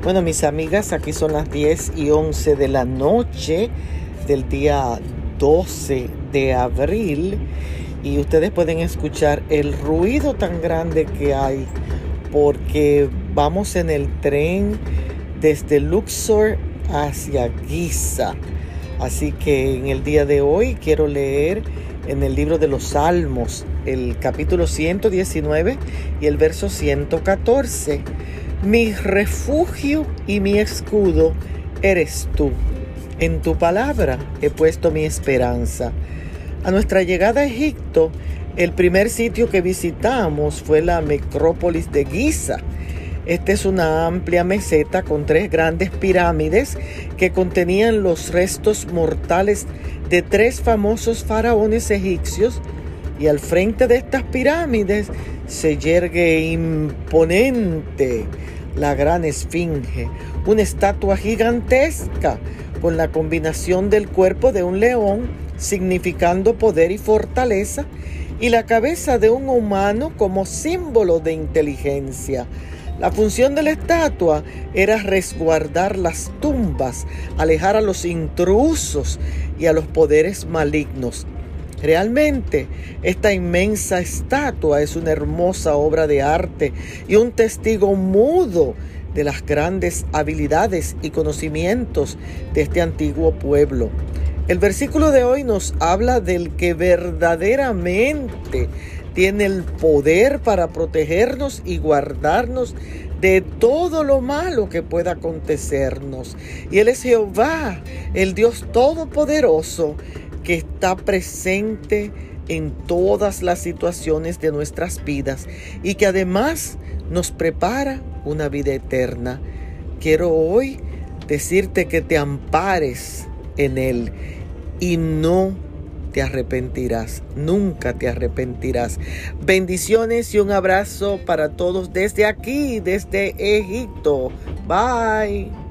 Bueno, mis amigas, aquí son las 10 y 11 de la noche del día 12 de abril y ustedes pueden escuchar el ruido tan grande que hay porque vamos en el tren desde Luxor hacia Giza. Así que en el día de hoy quiero leer en el libro de los Salmos el capítulo 119 y el verso 114 mi refugio y mi escudo eres tú. En tu palabra he puesto mi esperanza. A nuestra llegada a Egipto, el primer sitio que visitamos fue la necrópolis de Giza. Esta es una amplia meseta con tres grandes pirámides que contenían los restos mortales de tres famosos faraones egipcios y al frente de estas pirámides se yergue imponente la gran esfinge, una estatua gigantesca con la combinación del cuerpo de un león, significando poder y fortaleza, y la cabeza de un humano como símbolo de inteligencia. La función de la estatua era resguardar las tumbas, alejar a los intrusos y a los poderes malignos. Realmente, esta inmensa estatua es una hermosa obra de arte y un testigo mudo de las grandes habilidades y conocimientos de este antiguo pueblo. El versículo de hoy nos habla del que verdaderamente tiene el poder para protegernos y guardarnos de todo lo malo que pueda acontecernos. Y Él es Jehová, el Dios Todopoderoso, que está presente en todas las situaciones de nuestras vidas y que además nos prepara una vida eterna. Quiero hoy decirte que te ampares en Él y no te arrepentirás, nunca te arrepentirás. Bendiciones y un abrazo para todos desde aquí, desde Egipto. Bye.